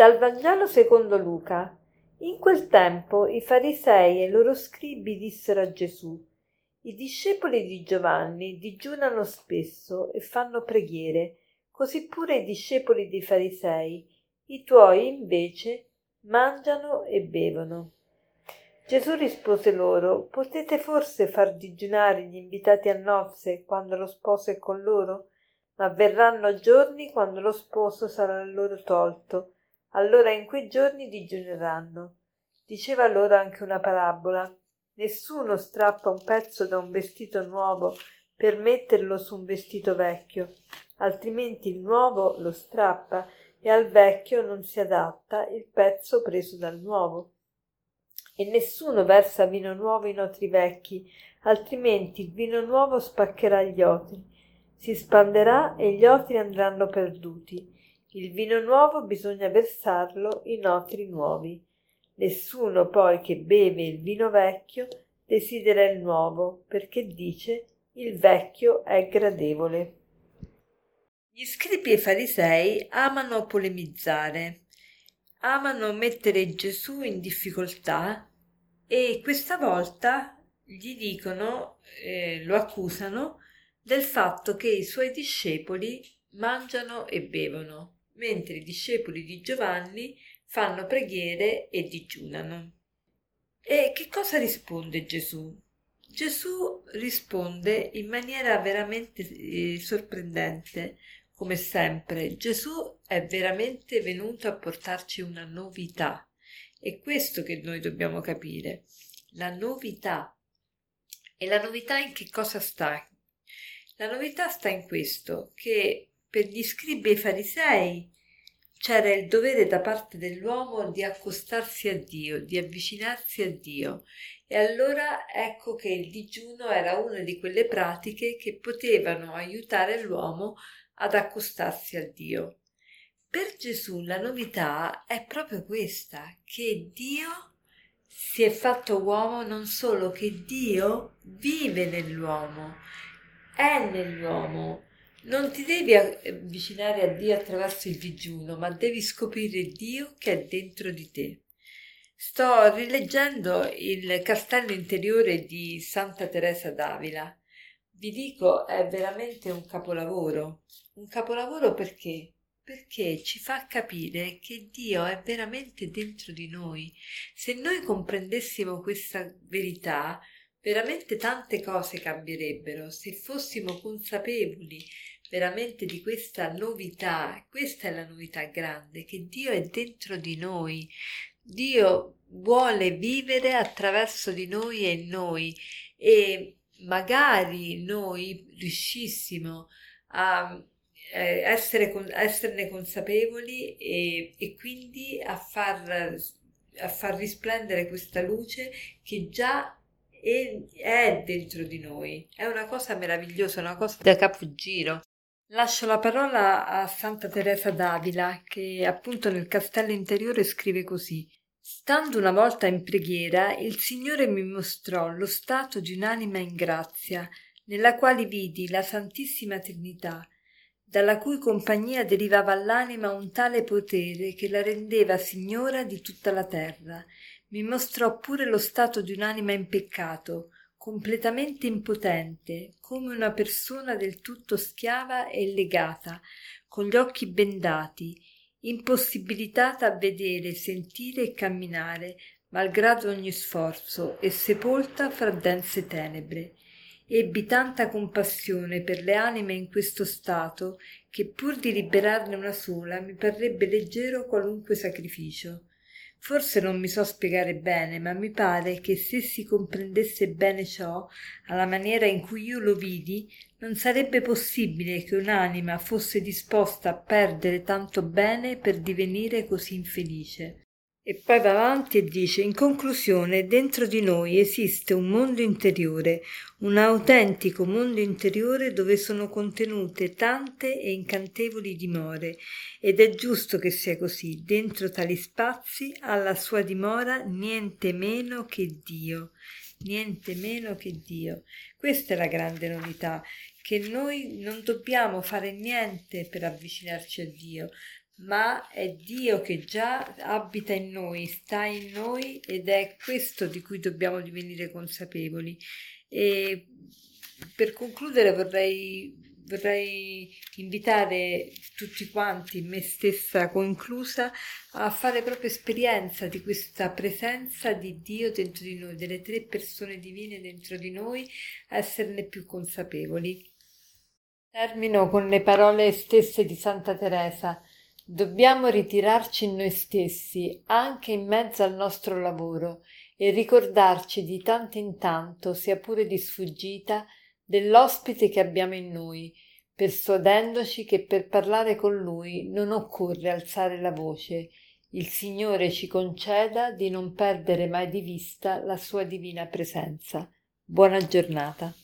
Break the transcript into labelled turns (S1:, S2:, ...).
S1: Dal Vangelo secondo Luca. In quel tempo i farisei e i loro scribi dissero a Gesù I discepoli di Giovanni digiunano spesso e fanno preghiere, così pure i discepoli dei farisei. I tuoi invece mangiano e bevono. Gesù rispose loro Potete forse far digiunare gli invitati a nozze quando lo sposo è con loro? Ma verranno giorni quando lo sposo sarà loro tolto allora in quei giorni digiuneranno. Diceva loro anche una parabola. Nessuno strappa un pezzo da un vestito nuovo per metterlo su un vestito vecchio, altrimenti il nuovo lo strappa e al vecchio non si adatta il pezzo preso dal nuovo. E nessuno versa vino nuovo in otri vecchi, altrimenti il vino nuovo spaccherà gli otri, si spanderà e gli otri andranno perduti il vino nuovo bisogna versarlo in otri nuovi. Nessuno poi che beve il vino vecchio desidera il nuovo, perché dice il vecchio è gradevole. Gli scribi e farisei amano polemizzare, amano mettere Gesù in difficoltà e questa volta gli dicono, eh, lo accusano del fatto che i suoi discepoli mangiano e bevono mentre i discepoli di Giovanni fanno preghiere e digiunano. E che cosa risponde Gesù? Gesù risponde in maniera veramente eh, sorprendente, come sempre. Gesù è veramente venuto a portarci una novità. È questo che noi dobbiamo capire, la novità. E la novità in che cosa sta? La novità sta in questo, che per gli scribi e farisei c'era il dovere da parte dell'uomo di accostarsi a Dio, di avvicinarsi a Dio. E allora ecco che il digiuno era una di quelle pratiche che potevano aiutare l'uomo ad accostarsi a Dio. Per Gesù la novità è proprio questa, che Dio si è fatto uomo non solo che Dio vive nell'uomo, è nell'uomo non ti devi avvicinare a Dio attraverso il digiuno, ma devi scoprire Dio che è dentro di te. Sto rileggendo il castello interiore di Santa Teresa d'Avila. Vi dico, è veramente un capolavoro. Un capolavoro perché? Perché ci fa capire che Dio è veramente dentro di noi. Se noi comprendessimo questa verità, veramente tante cose cambierebbero se fossimo consapevoli veramente di questa novità, questa è la novità grande, che Dio è dentro di noi, Dio vuole vivere attraverso di noi e in noi. E magari noi riuscissimo a eh, essere, esserne consapevoli e, e quindi a far, a far risplendere questa luce che già è, è dentro di noi. È una cosa meravigliosa, una cosa da capogiro. Lascio la parola a Santa Teresa d'Avila, che appunto nel castello interiore scrive così. Stando una volta in preghiera, il Signore mi mostrò lo stato di un'anima in grazia, nella quale vidi la Santissima Trinità, dalla cui compagnia derivava all'anima un tale potere che la rendeva signora di tutta la terra. Mi mostrò pure lo stato di un'anima in peccato, completamente impotente, come una persona del tutto schiava e legata, con gli occhi bendati, impossibilitata a vedere, sentire e camminare, malgrado ogni sforzo, e sepolta fra dense tenebre. Ebbi tanta compassione per le anime in questo stato che pur di liberarne una sola mi parrebbe leggero qualunque sacrificio. Forse non mi so spiegare bene, ma mi pare che se si comprendesse bene ciò, alla maniera in cui io lo vidi, non sarebbe possibile che un'anima fosse disposta a perdere tanto bene per divenire così infelice. E poi va avanti e dice in conclusione dentro di noi esiste un mondo interiore, un autentico mondo interiore dove sono contenute tante e incantevoli dimore. Ed è giusto che sia così, dentro tali spazi ha la sua dimora niente meno che Dio, niente meno che Dio. Questa è la grande novità, che noi non dobbiamo fare niente per avvicinarci a Dio, ma è Dio che già abita in noi, sta in noi ed è questo di cui dobbiamo divenire consapevoli. E per concludere vorrei, vorrei invitare tutti quanti, me stessa conclusa, a fare proprio esperienza di questa presenza di Dio dentro di noi, delle tre persone divine dentro di noi, a esserne più consapevoli. Termino con le parole stesse di Santa Teresa. Dobbiamo ritirarci in noi stessi, anche in mezzo al nostro lavoro, e ricordarci di tanto in tanto, sia pure di sfuggita, dell'ospite che abbiamo in noi, persuadendoci che per parlare con lui non occorre alzare la voce. Il Signore ci conceda di non perdere mai di vista la sua divina presenza. Buona giornata.